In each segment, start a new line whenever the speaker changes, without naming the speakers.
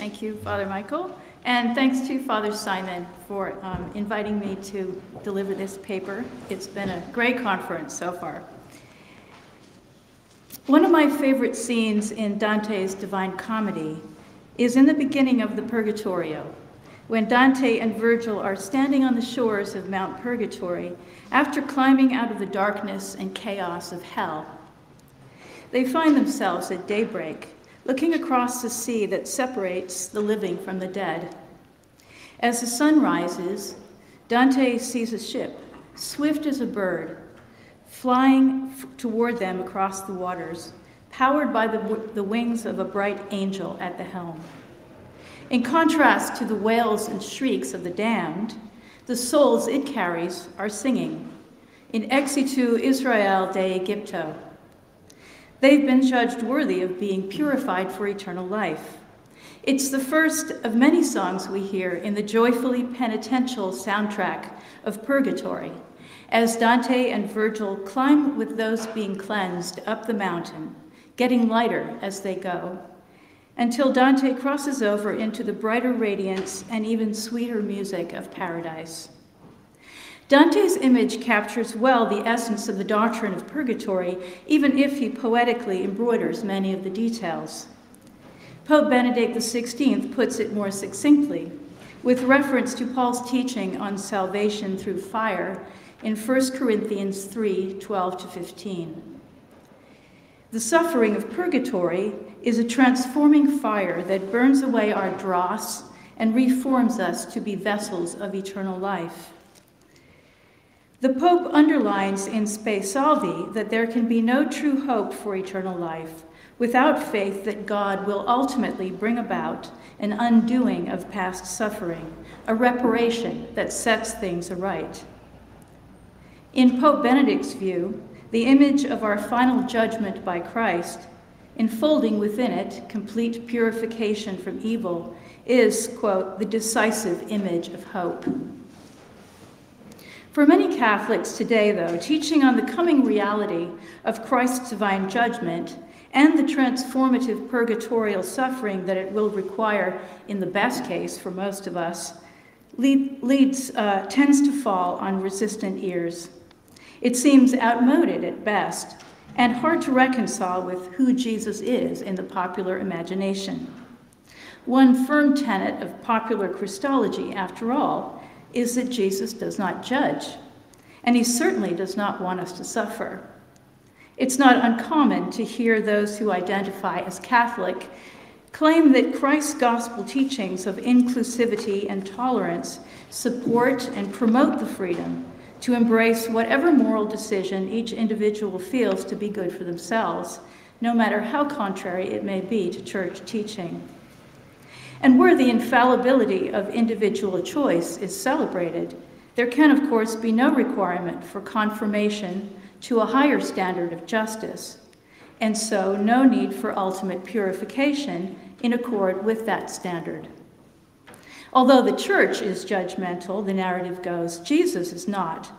Thank you, Father Michael. And thanks to Father Simon for um, inviting me to deliver this paper. It's been a great conference so far. One of my favorite scenes in Dante's Divine Comedy is in the beginning of the Purgatorio, when Dante and Virgil are standing on the shores of Mount Purgatory after climbing out of the darkness and chaos of hell. They find themselves at daybreak, looking across the sea that separates the living from the dead. As the sun rises, Dante sees a ship, swift as a bird, flying toward them across the waters, powered by the, the wings of a bright angel at the helm. In contrast to the wails and shrieks of the damned, the souls it carries are singing in Exitu Israel de Aegypto. They've been judged worthy of being purified for eternal life. It's the first of many songs we hear in the joyfully penitential soundtrack of Purgatory, as Dante and Virgil climb with those being cleansed up the mountain, getting lighter as they go, until Dante crosses over into the brighter radiance and even sweeter music of paradise. Dante's image captures well the essence of the doctrine of purgatory, even if he poetically embroiders many of the details. Pope Benedict XVI puts it more succinctly, with reference to Paul's teaching on salvation through fire in 1 Corinthians 3 12 to 15. The suffering of purgatory is a transforming fire that burns away our dross and reforms us to be vessels of eternal life. The Pope underlines in Spe Salvi that there can be no true hope for eternal life without faith that God will ultimately bring about an undoing of past suffering, a reparation that sets things aright. In Pope Benedict's view, the image of our final judgment by Christ, enfolding within it complete purification from evil, is, quote, the decisive image of hope. For many Catholics today, though, teaching on the coming reality of Christ's divine judgment and the transformative purgatorial suffering that it will require in the best case for most of us, lead, leads, uh, tends to fall on resistant ears. It seems outmoded at best and hard to reconcile with who Jesus is in the popular imagination. One firm tenet of popular Christology, after all, is that Jesus does not judge, and he certainly does not want us to suffer. It's not uncommon to hear those who identify as Catholic claim that Christ's gospel teachings of inclusivity and tolerance support and promote the freedom to embrace whatever moral decision each individual feels to be good for themselves, no matter how contrary it may be to church teaching. And where the infallibility of individual choice is celebrated, there can, of course, be no requirement for confirmation to a higher standard of justice, and so no need for ultimate purification in accord with that standard. Although the church is judgmental, the narrative goes, Jesus is not.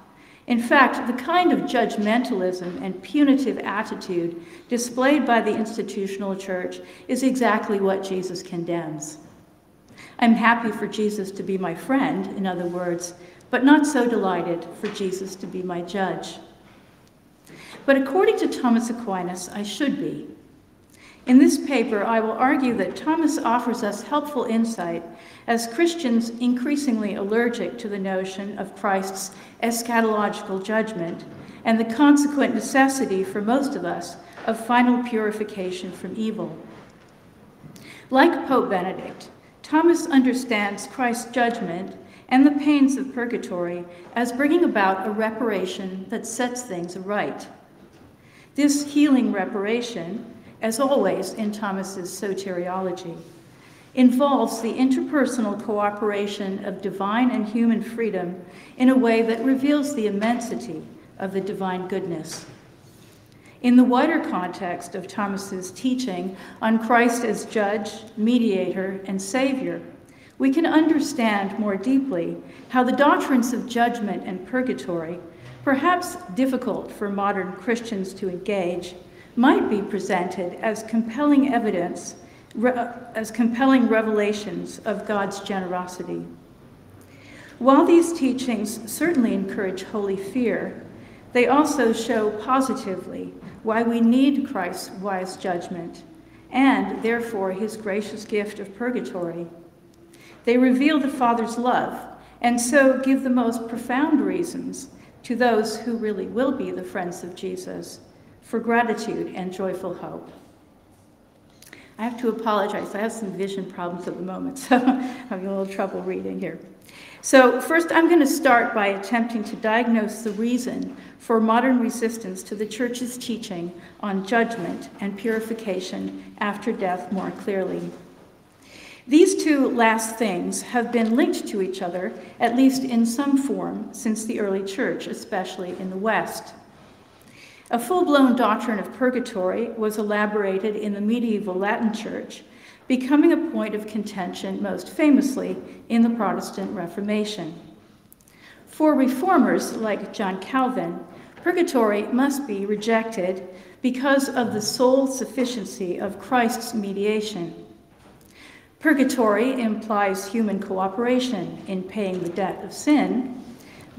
In fact, the kind of judgmentalism and punitive attitude displayed by the institutional church is exactly what Jesus condemns. I'm happy for Jesus to be my friend, in other words, but not so delighted for Jesus to be my judge. But according to Thomas Aquinas, I should be. In this paper, I will argue that Thomas offers us helpful insight as Christians increasingly allergic to the notion of Christ's eschatological judgment and the consequent necessity for most of us of final purification from evil. Like Pope Benedict, Thomas understands Christ's judgment and the pains of purgatory as bringing about a reparation that sets things right. This healing reparation, as always in Thomas's soteriology, involves the interpersonal cooperation of divine and human freedom in a way that reveals the immensity of the divine goodness. In the wider context of Thomas's teaching on Christ as judge, mediator, and savior, we can understand more deeply how the doctrines of judgment and purgatory, perhaps difficult for modern Christians to engage, might be presented as compelling evidence as compelling revelations of God's generosity. While these teachings certainly encourage holy fear, they also show positively why we need Christ's wise judgment and, therefore, his gracious gift of purgatory. They reveal the Father's love and so give the most profound reasons to those who really will be the friends of Jesus for gratitude and joyful hope. I have to apologize. I have some vision problems at the moment, so I'm having a little trouble reading here. So, first, I'm going to start by attempting to diagnose the reason for modern resistance to the Church's teaching on judgment and purification after death more clearly. These two last things have been linked to each other, at least in some form, since the early church, especially in the West. A full blown doctrine of purgatory was elaborated in the medieval Latin church, becoming a point of contention most famously in the Protestant Reformation. For reformers like John Calvin, purgatory must be rejected because of the sole sufficiency of Christ's mediation. Purgatory implies human cooperation in paying the debt of sin,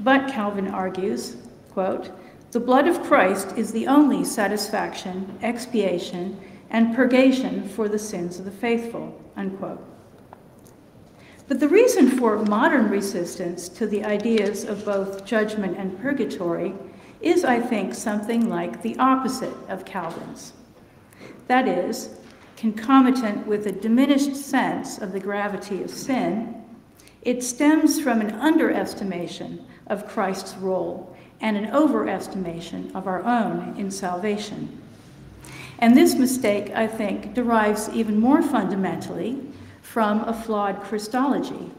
but Calvin argues, quote, the blood of Christ is the only satisfaction, expiation, and purgation for the sins of the faithful, unquote. But the reason for modern resistance to the ideas of both judgment and purgatory is, I think, something like the opposite of Calvin's. That is, concomitant with a diminished sense of the gravity of sin, it stems from an underestimation of Christ's role and an overestimation of our own in salvation. And this mistake, I think, derives even more fundamentally from a flawed Christology.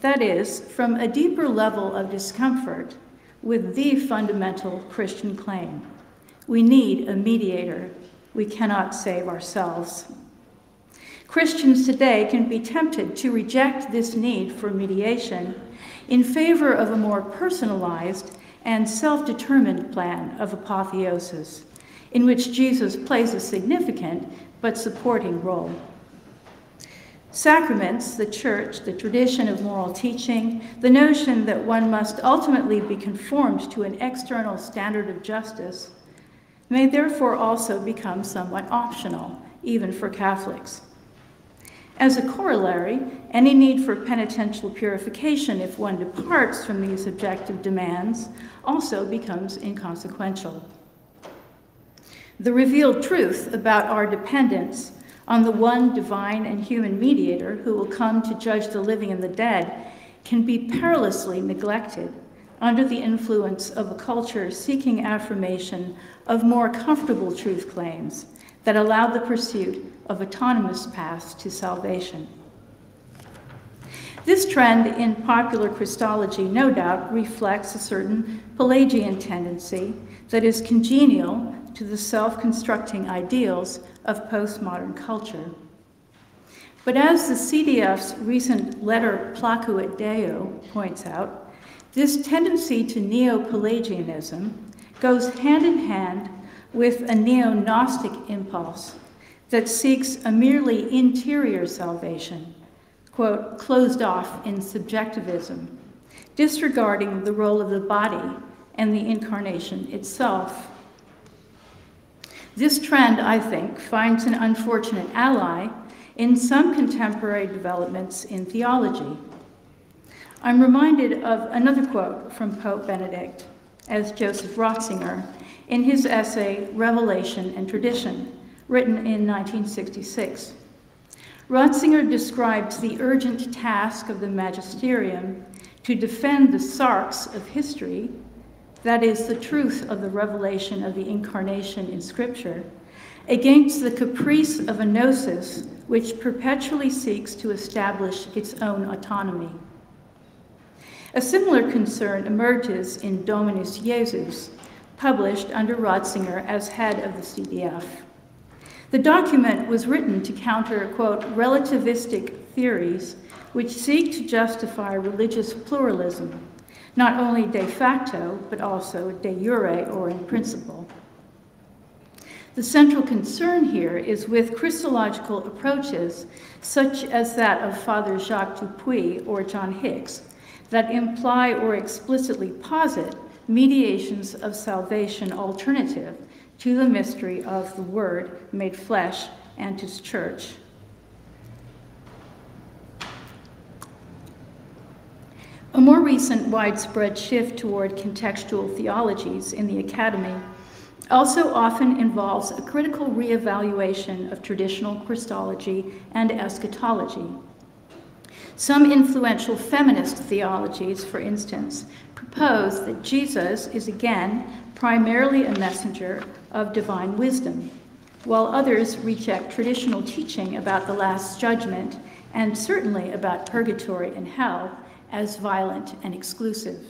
That is, from a deeper level of discomfort with the fundamental Christian claim. We need a mediator we cannot save ourselves. Christians today can be tempted to reject this need for mediation in favor of a more personalized and self determined plan of apotheosis, in which Jesus plays a significant but supporting role. Sacraments, the church, the tradition of moral teaching, the notion that one must ultimately be conformed to an external standard of justice, may therefore also become somewhat optional, even for Catholics. As a corollary, any need for penitential purification if one departs from these objective demands also becomes inconsequential. The revealed truth about our dependence on the one divine and human mediator who will come to judge the living and the dead can be perilously neglected under the influence of a culture seeking affirmation of more comfortable truth claims that allow the pursuit of autonomous paths to salvation. This trend in popular Christology, no doubt, reflects a certain Pelagian tendency that is congenial to the self constructing ideals of postmodern culture. But as the CDF's recent letter Placu Placuit Deo points out, this tendency to neo Pelagianism goes hand in hand with a neo Gnostic impulse that seeks a merely interior salvation, quote, closed off in subjectivism, disregarding the role of the body and the incarnation itself. This trend, I think, finds an unfortunate ally in some contemporary developments in theology. I'm reminded of another quote from Pope Benedict, as Joseph Ratzinger, in his essay Revelation and Tradition, written in 1966. Ratzinger describes the urgent task of the magisterium to defend the sarx of history, that is, the truth of the revelation of the incarnation in Scripture, against the caprice of a gnosis which perpetually seeks to establish its own autonomy. A similar concern emerges in Dominus Jesus, published under Ratzinger as head of the CDF. The document was written to counter, quote, relativistic theories which seek to justify religious pluralism, not only de facto, but also de jure or in principle. The central concern here is with Christological approaches, such as that of Father Jacques Dupuis or John Hicks, that imply or explicitly posit mediations of salvation alternative to the mystery of the Word made flesh and his church. A more recent widespread shift toward contextual theologies in the academy also often involves a critical reevaluation of traditional Christology and eschatology. Some influential feminist theologies, for instance, propose that Jesus is again primarily a messenger of divine wisdom, while others reject traditional teaching about the Last Judgment and certainly about purgatory and hell as violent and exclusive.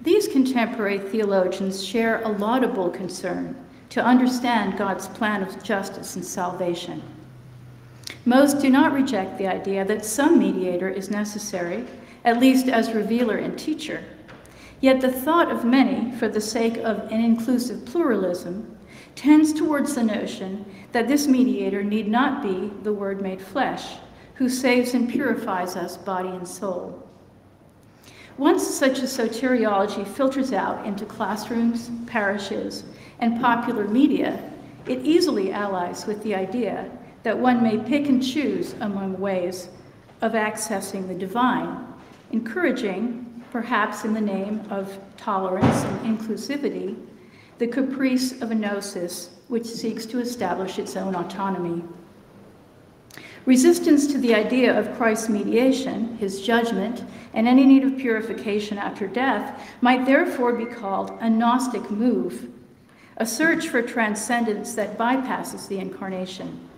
These contemporary theologians share a laudable concern to understand God's plan of justice and salvation. Most do not reject the idea that some mediator is necessary, at least as revealer and teacher. Yet the thought of many, for the sake of an inclusive pluralism, tends towards the notion that this mediator need not be the Word made flesh, who saves and purifies us body and soul. Once such a soteriology filters out into classrooms, parishes, and popular media, it easily allies with the idea that one may pick and choose among ways of accessing the divine, encouraging, perhaps in the name of tolerance and inclusivity, the caprice of a gnosis which seeks to establish its own autonomy. Resistance to the idea of Christ's mediation, his judgment, and any need of purification after death might therefore be called a Gnostic move, a search for transcendence that bypasses the incarnation.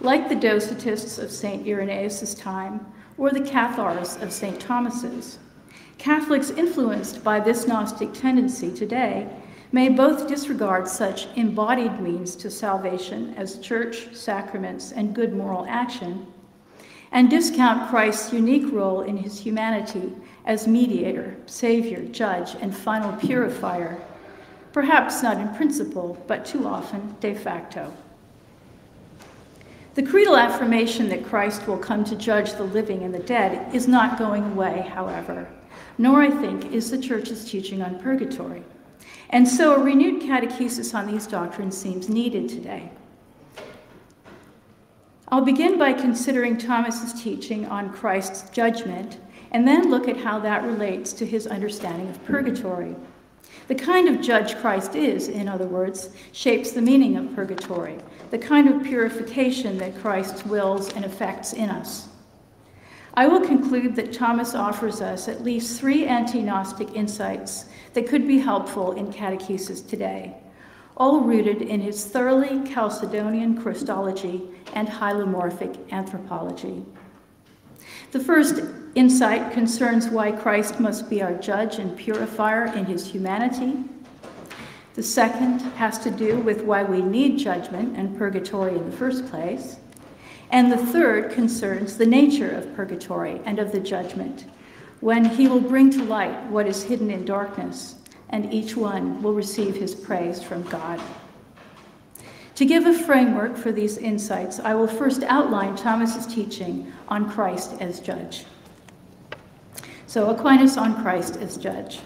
Like the Docetists of St. Irenaeus' time or the Cathars of St. Thomas's, Catholics influenced by this Gnostic tendency today may both disregard such embodied means to salvation as church, sacraments, and good moral action, and discount Christ's unique role in his humanity as mediator, savior, judge, and final purifier, perhaps not in principle, but too often de facto. The creedal affirmation that Christ will come to judge the living and the dead is not going away, however, nor, I think, is the Church's teaching on purgatory. And so a renewed catechesis on these doctrines seems needed today. I'll begin by considering Thomas's teaching on Christ's judgment and then look at how that relates to his understanding of purgatory. The kind of judge Christ is, in other words, shapes the meaning of purgatory, the kind of purification that Christ wills and effects in us. I will conclude that Thomas offers us at least three anti Gnostic insights that could be helpful in catechesis today, all rooted in his thoroughly Chalcedonian Christology and hylomorphic anthropology. The first insight concerns why Christ must be our judge and purifier in his humanity. The second has to do with why we need judgment and purgatory in the first place. And the third concerns the nature of purgatory and of the judgment, when he will bring to light what is hidden in darkness, and each one will receive his praise from God. To give a framework for these insights, I will first outline Thomas's teaching on Christ as judge. So, Aquinas on Christ as judge.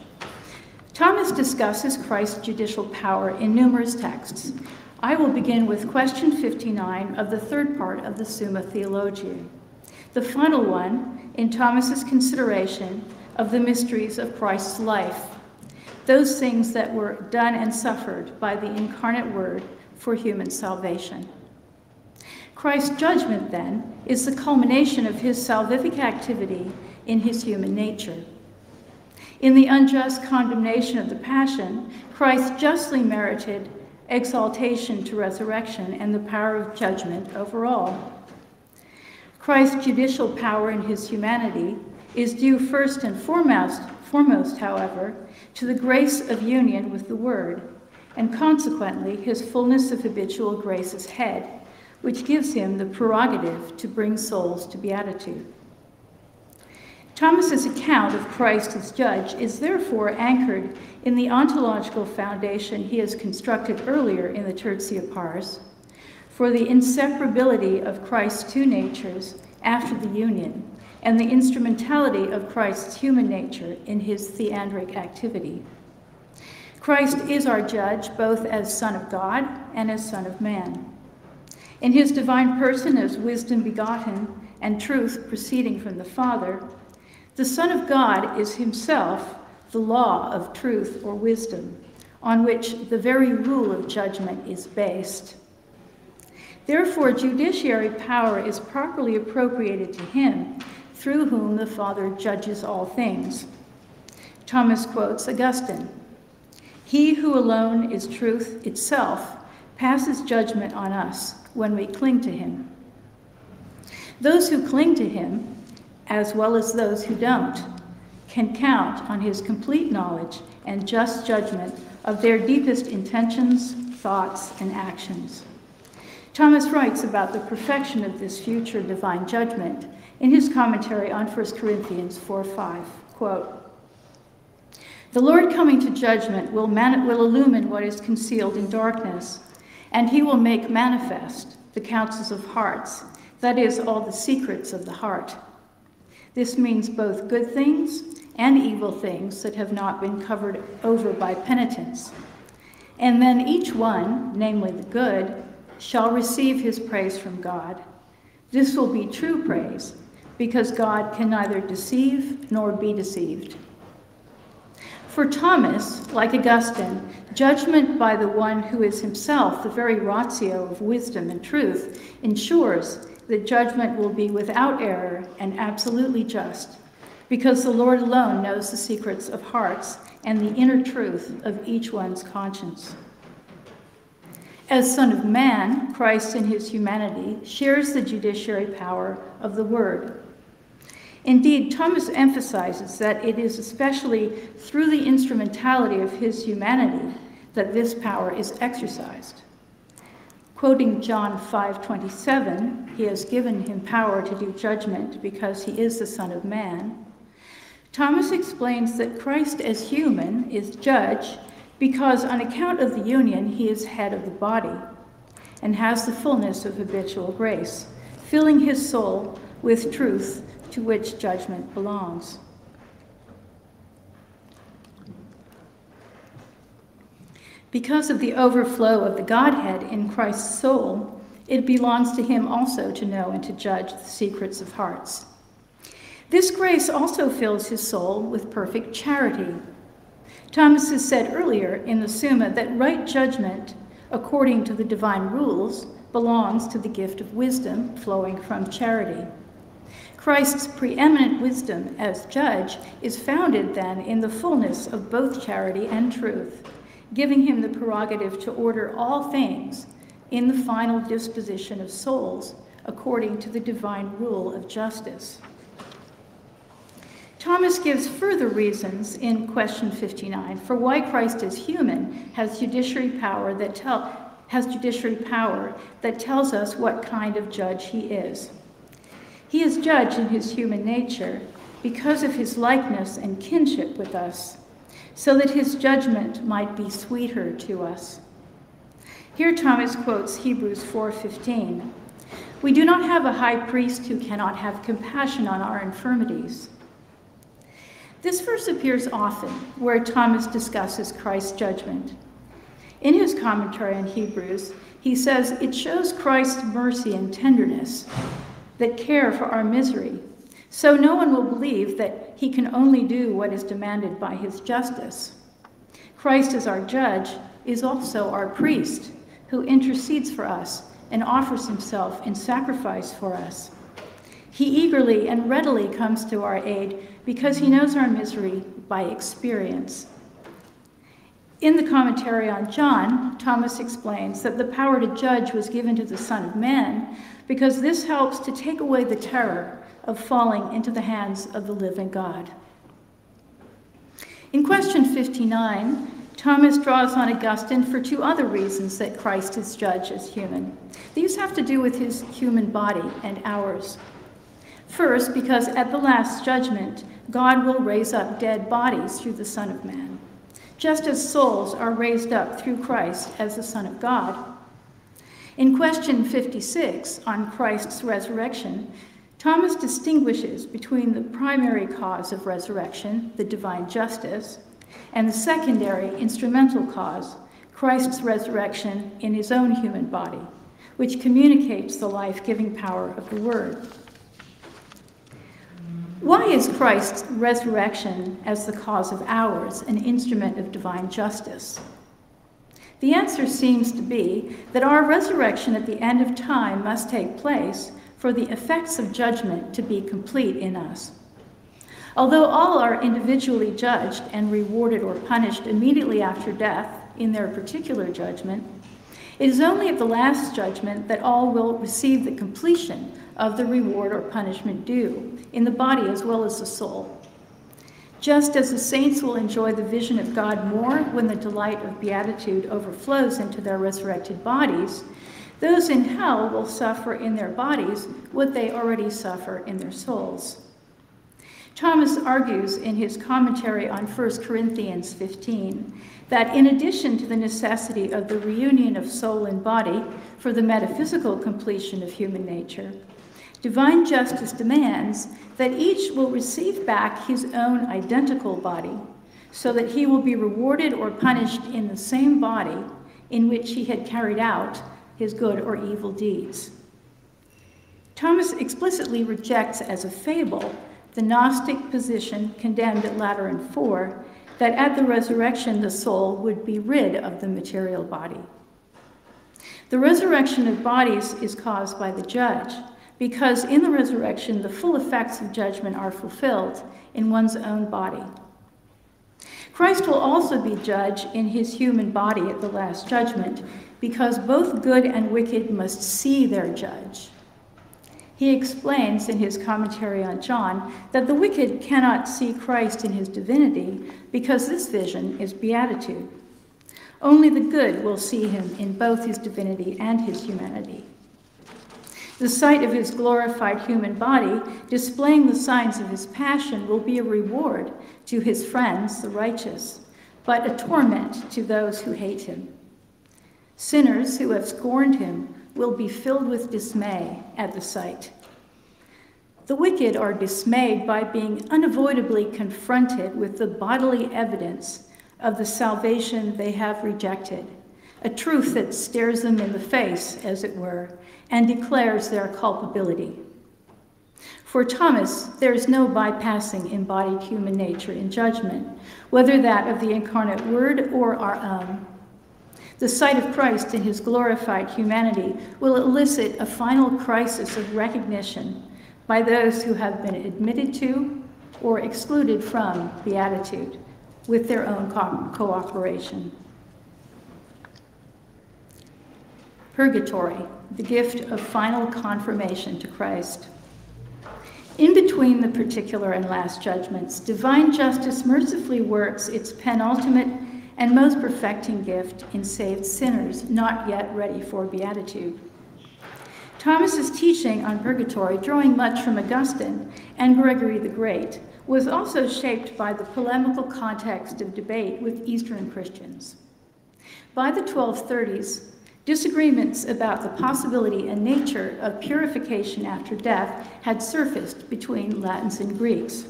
Thomas discusses Christ's judicial power in numerous texts, I will begin with question 59 of the third part of the Summa Theologiae, the final one in Thomas's consideration of the mysteries of Christ's life, those things that were done and suffered by the incarnate Word for human salvation. Christ's judgment, then, is the culmination of his salvific activity in his human nature. In the unjust condemnation of the Passion, Christ justly merited exaltation to resurrection, and the power of judgment over all. Christ's judicial power in his humanity is due first and foremost, foremost, however, to the grace of union with the Word, and consequently his fullness of habitual grace as head, which gives him the prerogative to bring souls to beatitude. Thomas's account of Christ as judge is therefore anchored in the ontological foundation he has constructed earlier in the Tertia Pars, for the inseparability of Christ's two natures after the union, and the instrumentality of Christ's human nature in his theandric activity. Christ is our judge both as Son of God and as Son of Man. In his divine person as wisdom begotten and truth proceeding from the Father, the Son of God is himself the law of truth or wisdom, on which the very rule of judgment is based. Therefore, judiciary power is properly appropriated to him, through whom the Father judges all things. Thomas quotes Augustine He who alone is truth itself passes judgment on us when we cling to him. Those who cling to him, as well as those who don't, can count on his complete knowledge and just judgment of their deepest intentions, thoughts, and actions. Thomas writes about the perfection of this future divine judgment in his commentary on 1 Corinthians 4 5. Quote, the Lord coming to judgment will, will illumine what is concealed in darkness, and he will make manifest the counsels of hearts, that is, all the secrets of the heart. This means both good things and evil things that have not been covered over by penitence. And then each one, namely the good, shall receive his praise from God. This will be true praise, because God can neither deceive nor be deceived. For Thomas, like Augustine, judgment by the one who is himself the very ratio of wisdom and truth ensures that judgment will be without error and absolutely just, because the Lord alone knows the secrets of hearts and the inner truth of each one's conscience. As Son of Man, Christ in his humanity shares the judiciary power of the Word. Indeed, Thomas emphasizes that it is especially through the instrumentality of his humanity that this power is exercised. Quoting John 5:27, he has given him power to do judgment because he is the son of man. Thomas explains that Christ as human is judge because on account of the union he is head of the body and has the fullness of habitual grace, filling his soul with truth to which judgment belongs. Because of the overflow of the Godhead in Christ's soul, it belongs to him also to know and to judge the secrets of hearts. This grace also fills his soul with perfect charity. Thomas has said earlier in the Summa that right judgment, according to the divine rules, belongs to the gift of wisdom flowing from charity. Christ's preeminent wisdom as judge is founded then in the fullness of both charity and truth, giving him the prerogative to order all things in the final disposition of souls according to the divine rule of justice. Thomas gives further reasons in question 59 for why Christ as human has judiciary power that tell, has judiciary power that tells us what kind of judge he is. He is judge in his human nature because of his likeness and kinship with us, so that his judgment might be sweeter to us. Here Thomas quotes Hebrews 4:15. We do not have a high priest who cannot have compassion on our infirmities. This verse appears often where Thomas discusses Christ's judgment. In his commentary on Hebrews, he says it shows Christ's mercy and tenderness that care for our misery. So no one will believe that he can only do what is demanded by his justice. Christ, as our judge, is also our priest who intercedes for us and offers himself in sacrifice for us. He eagerly and readily comes to our aid because he knows our misery by experience. In the commentary on John, Thomas explains that the power to judge was given to the Son of Man because this helps to take away the terror of falling into the hands of the living God. In question 59, Thomas draws on Augustine for two other reasons that Christ is judged as human. These have to do with his human body and ours. First, because at the last judgment, God will raise up dead bodies through the Son of Man. just as souls are raised up through Christ as the Son of God. In question 56 on Christ's resurrection, Thomas distinguishes between the primary cause of resurrection, the divine justice, and the secondary instrumental cause, Christ's resurrection in his own human body, which communicates the life giving power of the Word. Why is Christ's resurrection as the cause of ours an instrument of divine justice? The answer seems to be that our resurrection at the end of time must take place for the effects of judgment to be complete in us. Although all are individually judged and rewarded or punished immediately after death in their particular judgment, it is only at the last judgment that all will receive the completion of the reward or punishment due, in the body as well as the soul. Just as the saints will enjoy the vision of God more when the delight of beatitude overflows into their resurrected bodies, those in hell will suffer in their bodies what they already suffer in their souls. Thomas argues in his commentary on 1 Corinthians 15 that in addition to the necessity of the reunion of soul and body for the metaphysical completion of human nature, divine justice demands that each will receive back his own identical body so that he will be rewarded or punished in the same body in which he had carried out his good or evil deeds. Thomas explicitly rejects as a fable the Gnostic position condemned at Lateran 4 that at the resurrection the soul would be rid of the material body. The resurrection of bodies is caused by the judge, because in the resurrection the full effects of judgment are fulfilled in one's own body. Christ will also be judge in his human body at the last judgment, because both good and wicked must see their judge. He explains in his commentary on John that the wicked cannot see Christ in his divinity because this vision is beatitude. Only the good will see him in both his divinity and his humanity. The sight of his glorified human body, displaying the signs of his passion, will be a reward to his friends, the righteous, but a torment to those who hate him. Sinners who have scorned him will be filled with dismay at the sight. The wicked are dismayed by being unavoidably confronted with the bodily evidence of the salvation they have rejected, a truth that stares them in the face, as it were, and declares their culpability. For Thomas, there is no bypassing embodied human nature in judgment, whether that of the incarnate Word or our own. The sight of Christ in his glorified humanity will elicit a final crisis of recognition by those who have been admitted to or excluded from beatitude with their own co- cooperation. Purgatory, the gift of final confirmation to Christ. In between the particular and last judgments, divine justice mercifully works its penultimate and most perfecting gift in saved sinners not yet ready for beatitude. Thomas's teaching on purgatory, drawing much from Augustine and Gregory the Great, was also shaped by the polemical context of debate with Eastern Christians. By the 1230s, disagreements about the possibility and nature of purification after death had surfaced between Latins and Greeks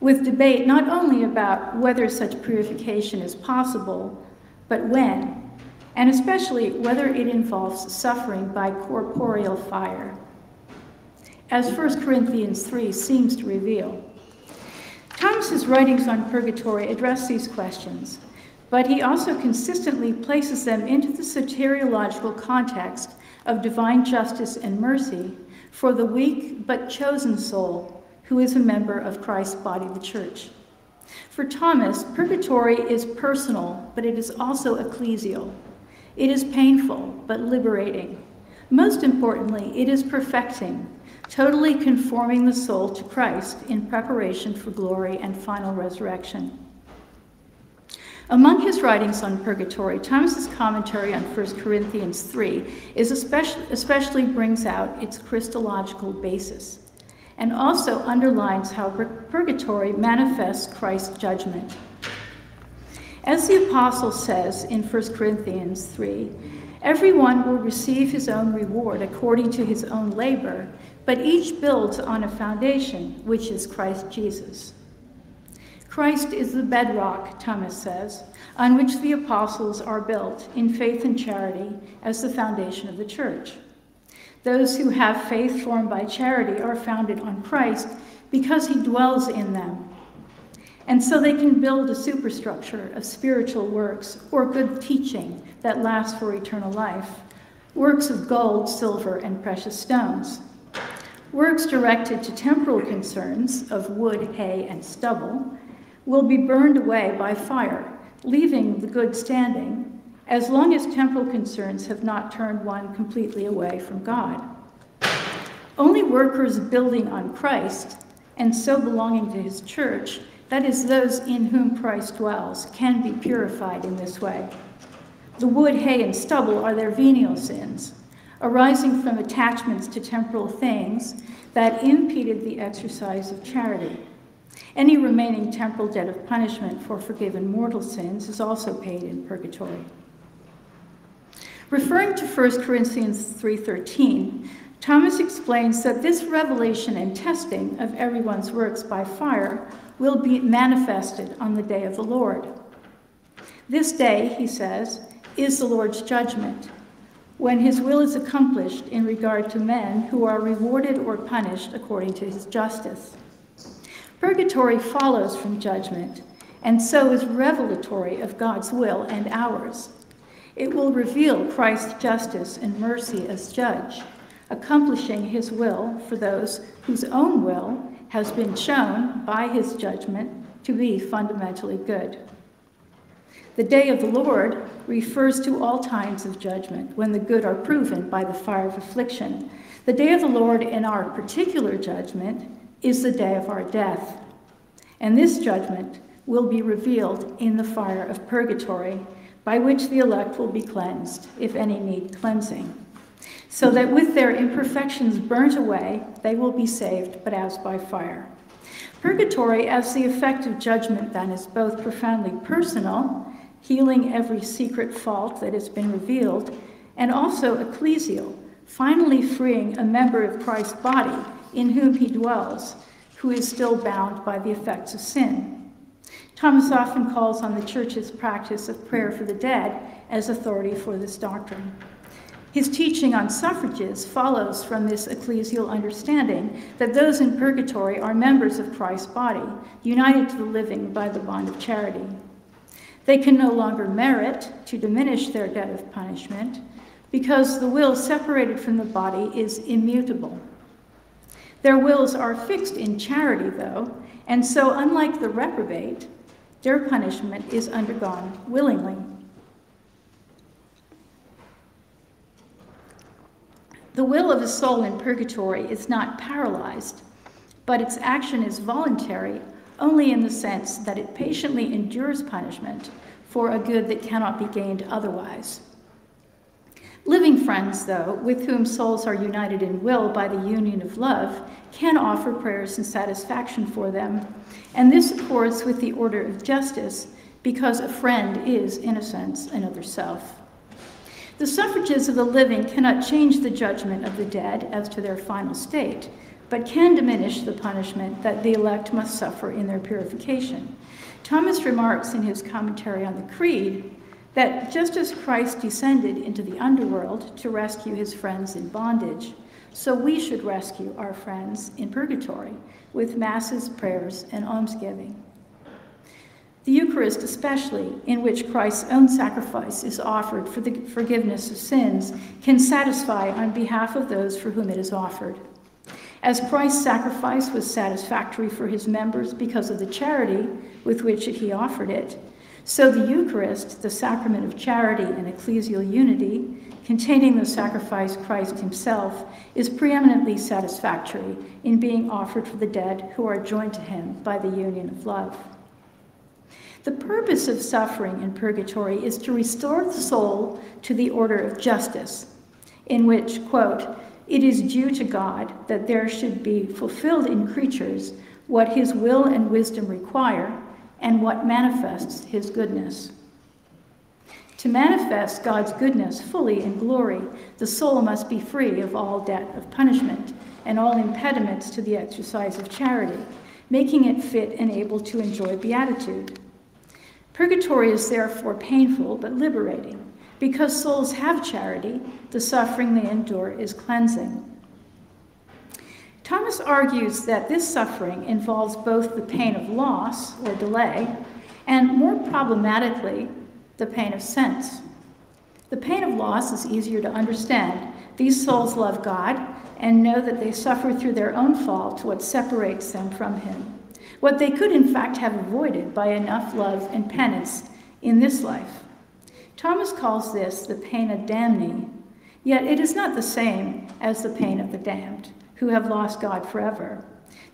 with debate not only about whether such purification is possible, but when, and especially whether it involves suffering by corporeal fire. As 1 Corinthians 3 seems to reveal. Thomas's writings on purgatory address these questions, but he also consistently places them into the soteriological context of divine justice and mercy for the weak but chosen soul who is a member of Christ's body, the church. For Thomas, purgatory is personal, but it is also ecclesial. It is painful, but liberating. Most importantly, it is perfecting, totally conforming the soul to Christ in preparation for glory and final resurrection. Among his writings on purgatory, Thomas's commentary on 1 Corinthians 3 is especially, especially brings out its Christological basis and also underlines how purgatory manifests Christ's judgment. As the apostle says in 1 Corinthians 3, everyone will receive his own reward according to his own labor, but each builds on a foundation, which is Christ Jesus. Christ is the bedrock, Thomas says, on which the apostles are built in faith and charity as the foundation of the church. Those who have faith formed by charity are founded on Christ because he dwells in them and so they can build a superstructure of spiritual works or good teaching that lasts for eternal life, works of gold, silver, and precious stones. Works directed to temporal concerns of wood, hay, and stubble will be burned away by fire, leaving the good standing, as long as temporal concerns have not turned one completely away from God. Only workers building on Christ, and so belonging to his church, that is, those in whom Christ dwells, can be purified in this way. The wood, hay, and stubble are their venial sins, arising from attachments to temporal things that impeded the exercise of charity. Any remaining temporal debt of punishment for forgiven mortal sins is also paid in purgatory. Referring to 1 Corinthians 3:13, Thomas explains that this revelation and testing of everyone's works by fire will be manifested on the day of the Lord. This day, he says, is the Lord's judgment, when his will is accomplished in regard to men who are rewarded or punished according to his justice. Purgatory follows from judgment, and so is revelatory of God's will and ours. It will reveal Christ's justice and mercy as judge, accomplishing his will for those whose own will has been shown by his judgment to be fundamentally good. The day of the Lord refers to all times of judgment when the good are proven by the fire of affliction. The day of the Lord in our particular judgment is the day of our death. And this judgment will be revealed in the fire of purgatory, by which the elect will be cleansed, if any need cleansing so that with their imperfections burnt away, they will be saved, but as by fire. Purgatory, as the effect of judgment, then, is both profoundly personal, healing every secret fault that has been revealed, and also ecclesial, finally freeing a member of Christ's body in whom he dwells, who is still bound by the effects of sin. Thomas often calls on the church's practice of prayer for the dead as authority for this doctrine. His teaching on suffrages follows from this ecclesial understanding that those in purgatory are members of Christ's body, united to the living by the bond of charity. They can no longer merit to diminish their debt of punishment because the will separated from the body is immutable. Their wills are fixed in charity, though, and so, unlike the reprobate, their punishment is undergone willingly. The will of a soul in purgatory is not paralyzed, but its action is voluntary only in the sense that it patiently endures punishment for a good that cannot be gained otherwise. Friends, though, with whom souls are united in will by the union of love, can offer prayers and satisfaction for them, and this accords with the order of justice because a friend is, in a sense, another self. The suffrages of the living cannot change the judgment of the dead as to their final state, but can diminish the punishment that the elect must suffer in their purification. Thomas remarks in his commentary on the Creed that just as Christ descended into the underworld to rescue his friends in bondage, so we should rescue our friends in purgatory with masses, prayers, and almsgiving. The Eucharist, especially, in which Christ's own sacrifice is offered for the forgiveness of sins, can satisfy on behalf of those for whom it is offered. As Christ's sacrifice was satisfactory for his members because of the charity with which he offered it, so the Eucharist, the sacrament of charity and ecclesial unity, containing the sacrifice Christ himself, is preeminently satisfactory in being offered for the dead who are joined to him by the union of love. The purpose of suffering in purgatory is to restore the soul to the order of justice, in which, quote, it is due to God that there should be fulfilled in creatures what his will and wisdom require, and what manifests his goodness. To manifest God's goodness fully in glory, the soul must be free of all debt of punishment and all impediments to the exercise of charity, making it fit and able to enjoy beatitude. Purgatory is therefore painful but liberating. Because souls have charity, the suffering they endure is cleansing. Thomas argues that this suffering involves both the pain of loss or delay and, more problematically, the pain of sense. The pain of loss is easier to understand. These souls love God and know that they suffer through their own fault what separates them from Him, what they could in fact have avoided by enough love and penance in this life. Thomas calls this the pain of damning, yet it is not the same as the pain of the damned who have lost God forever.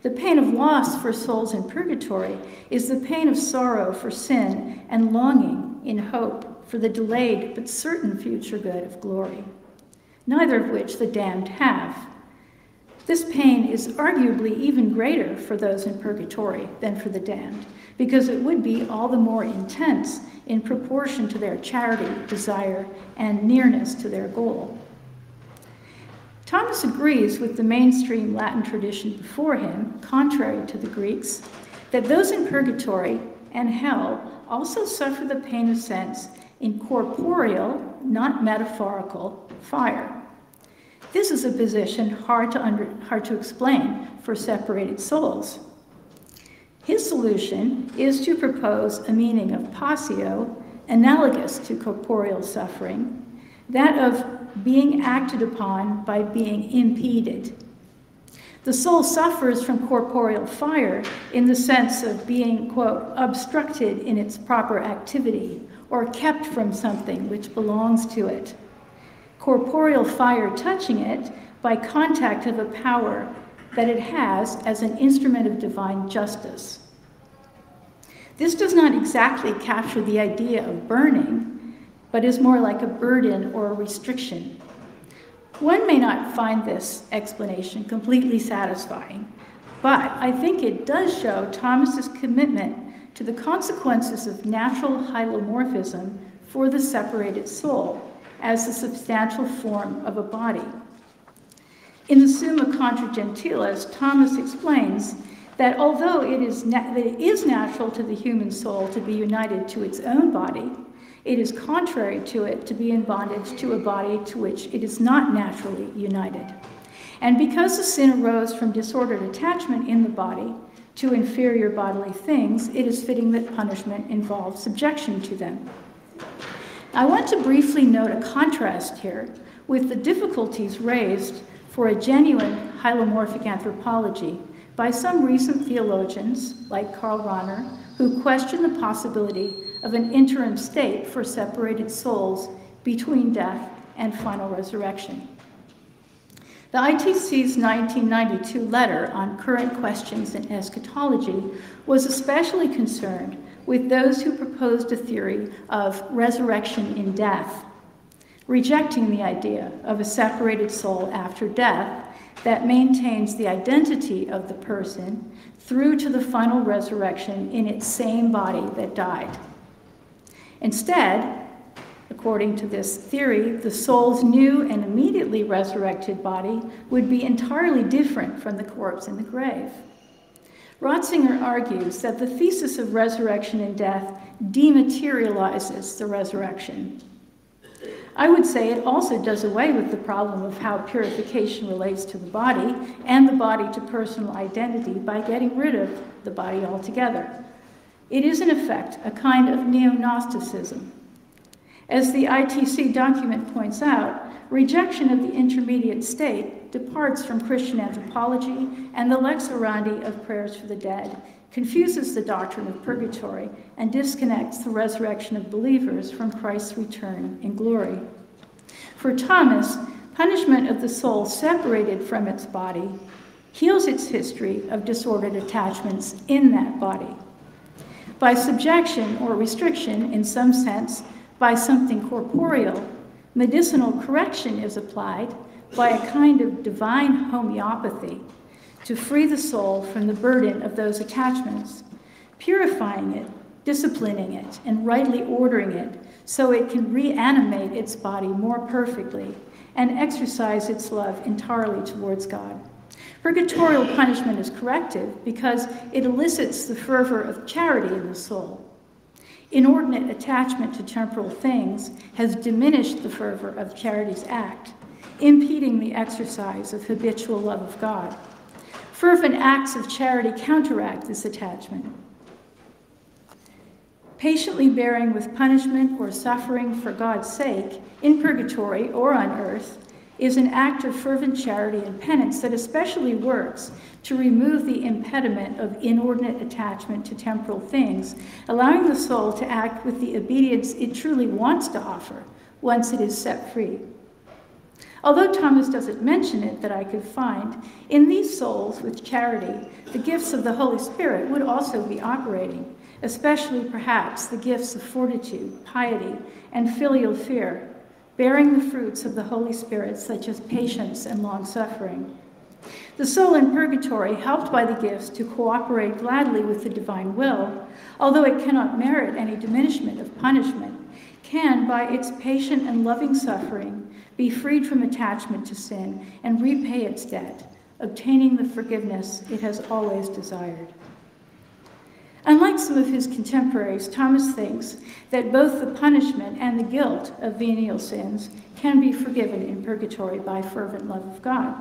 The pain of loss for souls in purgatory is the pain of sorrow for sin and longing in hope for the delayed but certain future good of glory, neither of which the damned have. This pain is arguably even greater for those in purgatory than for the damned, because it would be all the more intense in proportion to their charity, desire, and nearness to their goal. Thomas agrees with the mainstream Latin tradition before him, contrary to the Greeks, that those in purgatory and hell also suffer the pain of sense in corporeal, not metaphorical, fire. This is a position hard to, under, hard to explain for separated souls. His solution is to propose a meaning of passio analogous to corporeal suffering, that of being acted upon by being impeded. The soul suffers from corporeal fire in the sense of being, quote, obstructed in its proper activity or kept from something which belongs to it. Corporeal fire touching it by contact of a power that it has as an instrument of divine justice. This does not exactly capture the idea of burning, but is more like a burden or a restriction. One may not find this explanation completely satisfying, but I think it does show Thomas's commitment to the consequences of natural hylomorphism for the separated soul as the substantial form of a body. In the Summa Contra Gentiles, Thomas explains that although it is, that it is natural to the human soul to be united to its own body, it is contrary to it to be in bondage to a body to which it is not naturally united. And because the sin arose from disordered attachment in the body to inferior bodily things, it is fitting that punishment involves subjection to them. I want to briefly note a contrast here with the difficulties raised for a genuine hylomorphic anthropology by some recent theologians, like Karl Rahner, who question the possibility of an interim state for separated souls between death and final resurrection. The ITC's 1992 letter on current questions in eschatology was especially concerned with those who proposed a theory of resurrection in death, rejecting the idea of a separated soul after death that maintains the identity of the person through to the final resurrection in its same body that died. Instead, according to this theory, the soul's new and immediately resurrected body would be entirely different from the corpse in the grave. Ratzinger argues that the thesis of resurrection and death dematerializes the resurrection. I would say it also does away with the problem of how purification relates to the body and the body to personal identity by getting rid of the body altogether. It is, in effect, a kind of neo Gnosticism. As the ITC document points out, rejection of the intermediate state departs from Christian anthropology and the lex orandi of prayers for the dead, confuses the doctrine of purgatory, and disconnects the resurrection of believers from Christ's return in glory. For Thomas, punishment of the soul separated from its body heals its history of disordered attachments in that body. By subjection or restriction, in some sense, by something corporeal, medicinal correction is applied by a kind of divine homeopathy to free the soul from the burden of those attachments, purifying it, disciplining it, and rightly ordering it so it can reanimate its body more perfectly and exercise its love entirely towards God. Purgatorial punishment is corrective because it elicits the fervor of charity in the soul. Inordinate attachment to temporal things has diminished the fervor of charity's act, impeding the exercise of habitual love of God. Fervent acts of charity counteract this attachment. Patiently bearing with punishment or suffering for God's sake, in purgatory or on earth, is an act of fervent charity and penance that especially works to remove the impediment of inordinate attachment to temporal things, allowing the soul to act with the obedience it truly wants to offer once it is set free. Although Thomas doesn't mention it that I could find, in these souls with charity, the gifts of the Holy Spirit would also be operating, especially perhaps the gifts of fortitude, piety, and filial fear, bearing the fruits of the Holy Spirit, such as patience and long suffering. The soul in purgatory, helped by the gifts to cooperate gladly with the divine will, although it cannot merit any diminishment of punishment, can, by its patient and loving suffering, be freed from attachment to sin and repay its debt, obtaining the forgiveness it has always desired. Unlike some of his contemporaries, Thomas thinks that both the punishment and the guilt of venial sins can be forgiven in purgatory by fervent love of God.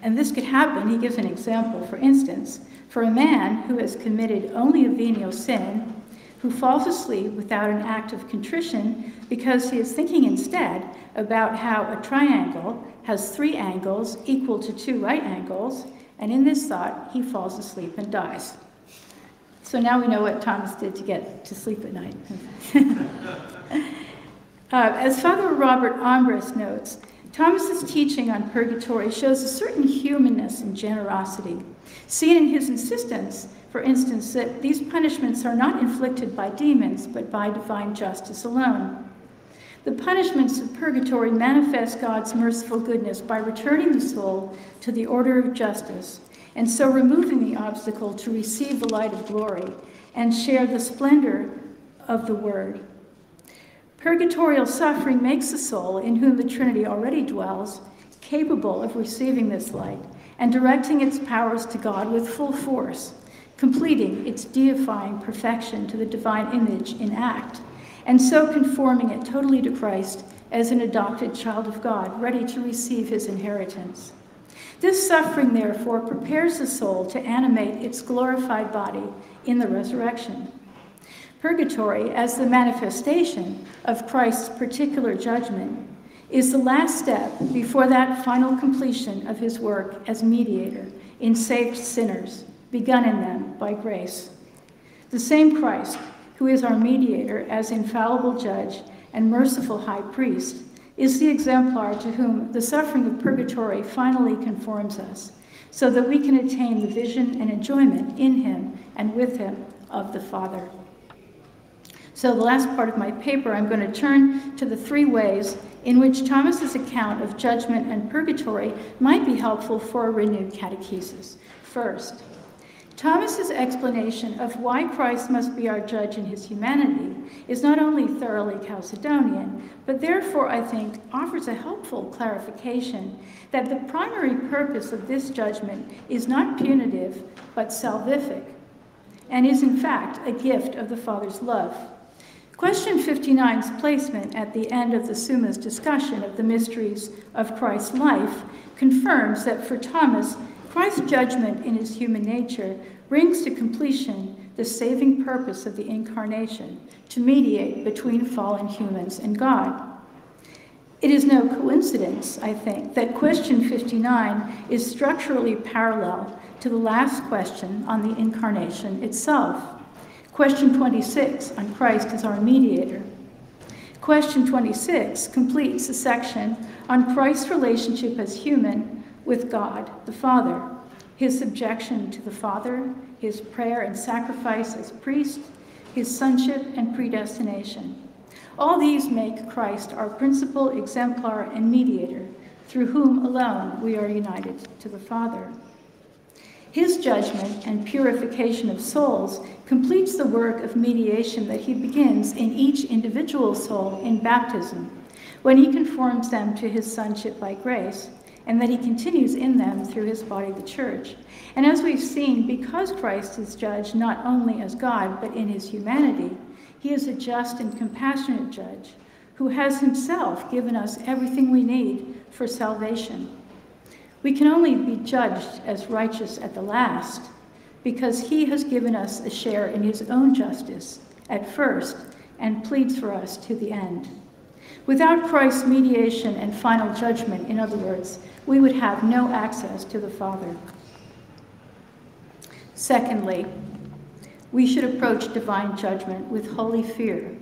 And this could happen, he gives an example, for instance, for a man who has committed only a venial sin, who falls asleep without an act of contrition because he is thinking instead about how a triangle has three angles equal to two right angles, and in this thought, he falls asleep and dies. So now we know what Thomas did to get to sleep at night. uh, as Father Robert Ombres notes, Thomas's teaching on purgatory shows a certain humanness and generosity, seen in his insistence, for instance, that these punishments are not inflicted by demons, but by divine justice alone. The punishments of purgatory manifest God's merciful goodness by returning the soul to the order of justice and so removing the obstacle to receive the light of glory and share the splendor of the Word. Purgatorial suffering makes the soul, in whom the Trinity already dwells, capable of receiving this light and directing its powers to God with full force, completing its deifying perfection to the divine image in act, and so conforming it totally to Christ as an adopted child of God, ready to receive his inheritance. This suffering, therefore, prepares the soul to animate its glorified body in the resurrection. Purgatory, as the manifestation of Christ's particular judgment, is the last step before that final completion of his work as mediator in saved sinners, begun in them by grace. The same Christ, who is our mediator as infallible judge and merciful high priest, is the exemplar to whom the suffering of purgatory finally conforms us, so that we can attain the vision and enjoyment in him and with him of the Father. So, the last part of my paper, I'm going to turn to the three ways in which Thomas's account of judgment and purgatory might be helpful for a renewed catechesis. First, Thomas's explanation of why Christ must be our judge in his humanity is not only thoroughly Chalcedonian, but therefore, I think, offers a helpful clarification that the primary purpose of this judgment is not punitive, but salvific, and is in fact a gift of the Father's love. Question 59's placement at the end of the Summa's discussion of the mysteries of Christ's life confirms that for Thomas, Christ's judgment in his human nature brings to completion the saving purpose of the incarnation to mediate between fallen humans and God. It is no coincidence, I think, that question 59 is structurally parallel to the last question on the incarnation itself. Question 26 on Christ as our mediator. Question 26 completes a section on Christ's relationship as human with God the Father, his subjection to the Father, his prayer and sacrifice as priest, his sonship and predestination. All these make Christ our principal exemplar and mediator, through whom alone we are united to the Father. His judgment and purification of souls completes the work of mediation that he begins in each individual soul in baptism, when he conforms them to his sonship by grace, and that he continues in them through his body, the church. And as we've seen, because Christ is judged not only as God, but in his humanity, he is a just and compassionate judge who has himself given us everything we need for salvation. We can only be judged as righteous at the last because he has given us a share in his own justice at first and pleads for us to the end. Without Christ's mediation and final judgment, in other words, we would have no access to the Father. Secondly, we should approach divine judgment with holy fear.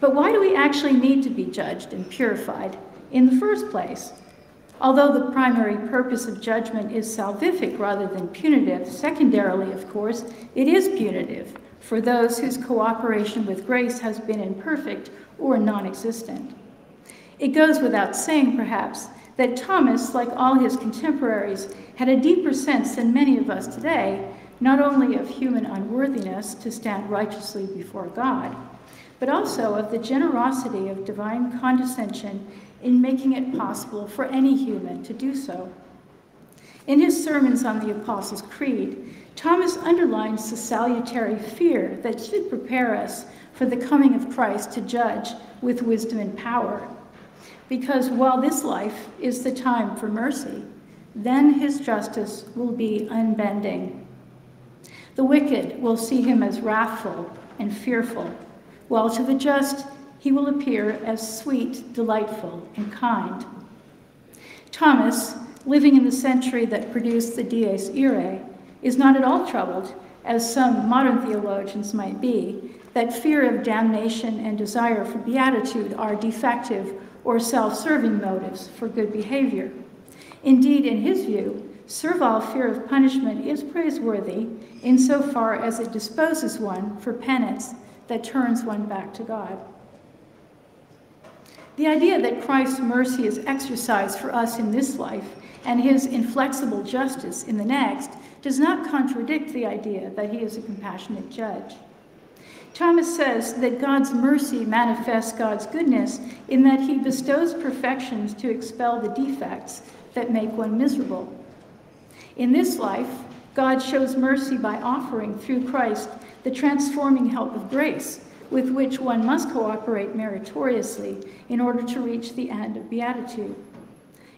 But why do we actually need to be judged and purified in the first place? Although the primary purpose of judgment is salvific rather than punitive, secondarily, of course, it is punitive for those whose cooperation with grace has been imperfect or non existent. It goes without saying, perhaps, that Thomas, like all his contemporaries, had a deeper sense than many of us today, not only of human unworthiness to stand righteously before God, but also of the generosity of divine condescension in making it possible for any human to do so. In his sermons on the Apostles' Creed, Thomas underlines the salutary fear that should prepare us for the coming of Christ to judge with wisdom and power. Because while this life is the time for mercy, then his justice will be unbending. The wicked will see him as wrathful and fearful, while to the just he will appear as sweet, delightful, and kind. Thomas, living in the century that produced the Dies Irae, is not at all troubled, as some modern theologians might be, that fear of damnation and desire for beatitude are defective or self serving motives for good behavior. Indeed, in his view, servile fear of punishment is praiseworthy insofar as it disposes one for penance that turns one back to God. The idea that Christ's mercy is exercised for us in this life and his inflexible justice in the next does not contradict the idea that he is a compassionate judge. Thomas says that God's mercy manifests God's goodness in that he bestows perfections to expel the defects that make one miserable. In this life, God shows mercy by offering through Christ the transforming help of grace with which one must cooperate meritoriously in order to reach the end of beatitude.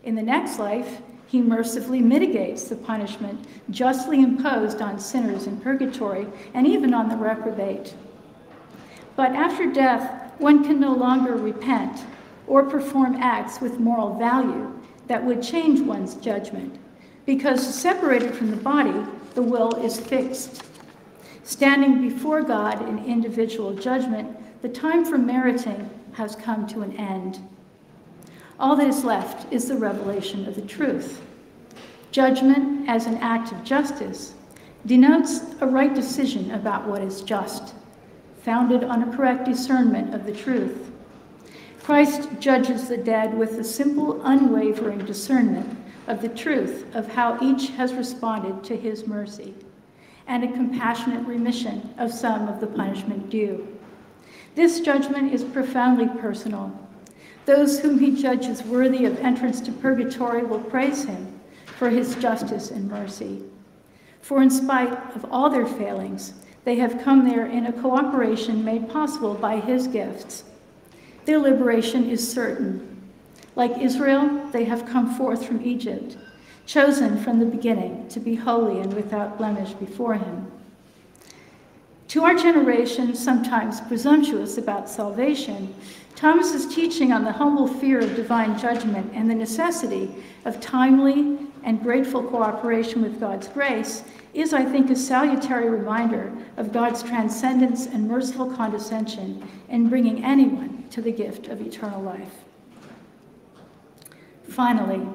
In the next life, he mercifully mitigates the punishment justly imposed on sinners in purgatory and even on the reprobate. But after death, one can no longer repent or perform acts with moral value that would change one's judgment, because separated from the body, the will is fixed Standing before God in individual judgment, the time for meriting has come to an end. All that is left is the revelation of the truth. Judgment as an act of justice denotes a right decision about what is just, founded on a correct discernment of the truth. Christ judges the dead with a simple, unwavering discernment of the truth of how each has responded to his mercy and a compassionate remission of some of the punishment due. This judgment is profoundly personal. Those whom he judges worthy of entrance to purgatory will praise him for his justice and mercy. For in spite of all their failings, they have come there in a cooperation made possible by his gifts. Their liberation is certain. Like Israel, they have come forth from Egypt chosen from the beginning to be holy and without blemish before him. To our generation, sometimes presumptuous about salvation, Thomas's teaching on the humble fear of divine judgment and the necessity of timely and grateful cooperation with God's grace is, I think, a salutary reminder of God's transcendence and merciful condescension in bringing anyone to the gift of eternal life. Finally,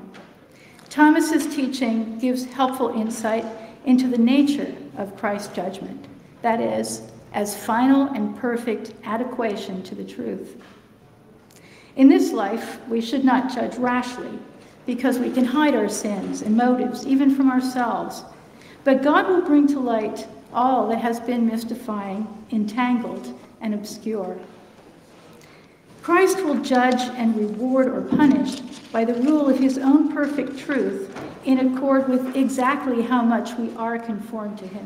Thomas's teaching gives helpful insight into the nature of Christ's judgment, that is, as final and perfect adequation to the truth. In this life, we should not judge rashly, because we can hide our sins and motives, even from ourselves. But God will bring to light all that has been mystifying, entangled, and obscure. Christ will judge and reward or punish by the rule of his own perfect truth in accord with exactly how much we are conformed to him.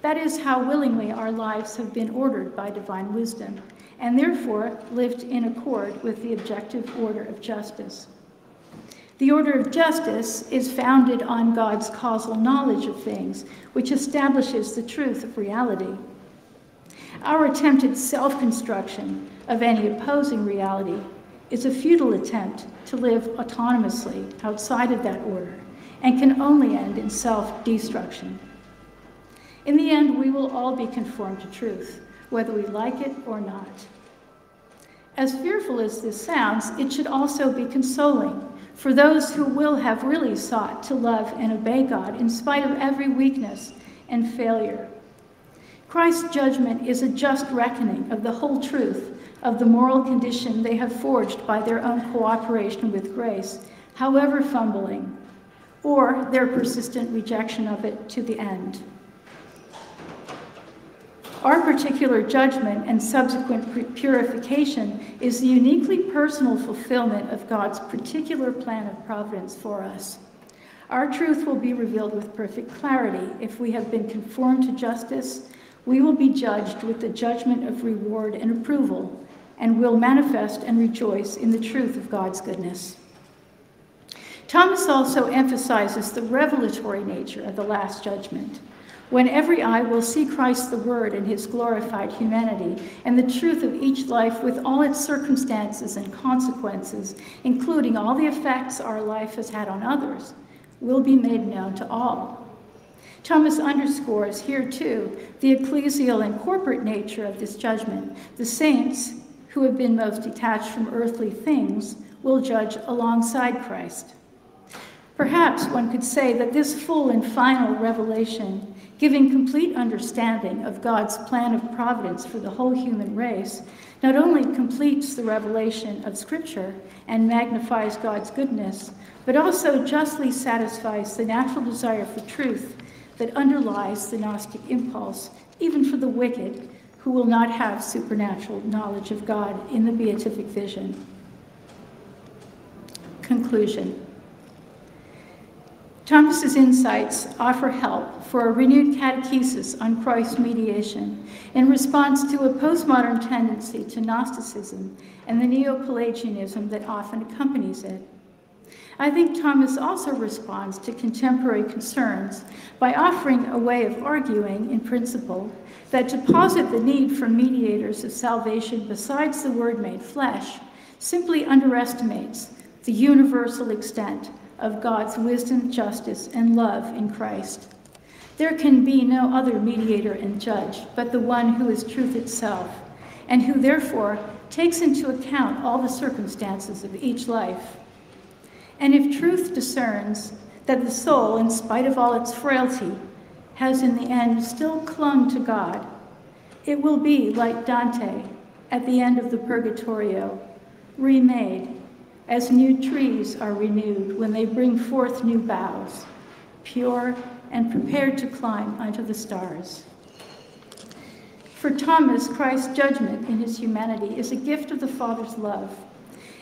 That is how willingly our lives have been ordered by divine wisdom, and therefore lived in accord with the objective order of justice. The order of justice is founded on God's causal knowledge of things, which establishes the truth of reality. Our attempted self construction of any opposing reality is a futile attempt to live autonomously outside of that order and can only end in self destruction. In the end, we will all be conformed to truth, whether we like it or not. As fearful as this sounds, it should also be consoling for those who will have really sought to love and obey God in spite of every weakness and failure. Christ's judgment is a just reckoning of the whole truth of the moral condition they have forged by their own cooperation with grace, however fumbling, or their persistent rejection of it to the end. Our particular judgment and subsequent purification is the uniquely personal fulfillment of God's particular plan of providence for us. Our truth will be revealed with perfect clarity. If we have been conformed to justice, we will be judged with the judgment of reward and approval, and will manifest and rejoice in the truth of God's goodness. Thomas also emphasizes the revelatory nature of the Last Judgment when every eye will see Christ the Word in his glorified humanity, and the truth of each life with all its circumstances and consequences, including all the effects our life has had on others, will be made known to all. Thomas underscores here, too, the ecclesial and corporate nature of this judgment. The saints, who have been most detached from earthly things, will judge alongside Christ. Perhaps one could say that this full and final revelation giving complete understanding of God's plan of providence for the whole human race, not only completes the revelation of Scripture and magnifies God's goodness, but also justly satisfies the natural desire for truth that underlies the Gnostic impulse, even for the wicked who will not have supernatural knowledge of God in the beatific vision. Conclusion. Thomas's insights offer help for a renewed catechesis on Christ's mediation in response to a postmodern tendency to Gnosticism and the Neo-Pelagianism that often accompanies it. I think Thomas also responds to contemporary concerns by offering a way of arguing, in principle, that to posit the need for mediators of salvation besides the Word made flesh simply underestimates the universal extent of God's wisdom, justice, and love in Christ. There can be no other mediator and judge but the one who is truth itself, and who therefore takes into account all the circumstances of each life. And if truth discerns that the soul, in spite of all its frailty, has in the end still clung to God, it will be like Dante at the end of the Purgatorio, remade as new trees are renewed when they bring forth new boughs, pure and prepared to climb unto the stars. For Thomas, Christ's judgment in his humanity is a gift of the Father's love.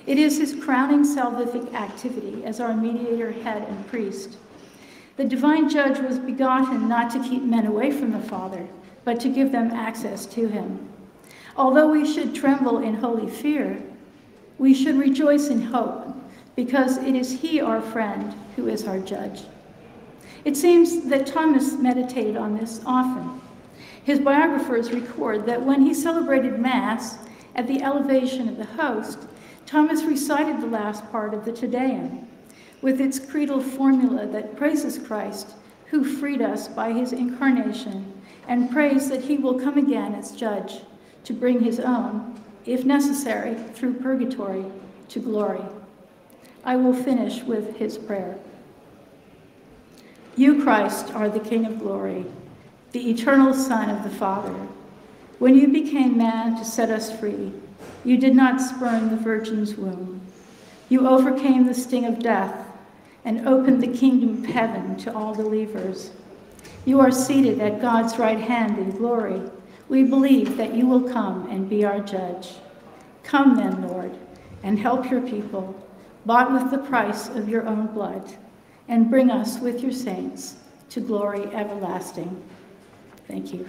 It is his crowning salvific activity as our mediator, head, and priest. The divine judge was begotten not to keep men away from the Father, but to give them access to him. Although we should tremble in holy fear, we should rejoice in hope, because it is He, our friend, who is our judge. It seems that Thomas meditated on this often. His biographers record that when he celebrated Mass at the elevation of the host, Thomas recited the last part of the Te Deum with its creedal formula that praises Christ, who freed us by his incarnation, and prays that he will come again as judge to bring his own if necessary, through purgatory to glory. I will finish with his prayer. You, Christ, are the King of glory, the eternal Son of the Father. When you became man to set us free, you did not spurn the Virgin's womb. You overcame the sting of death and opened the kingdom of heaven to all believers. You are seated at God's right hand in glory. We believe that you will come and be our judge. Come then, Lord, and help your people, bought with the price of your own blood, and bring us with your saints to glory everlasting. Thank you.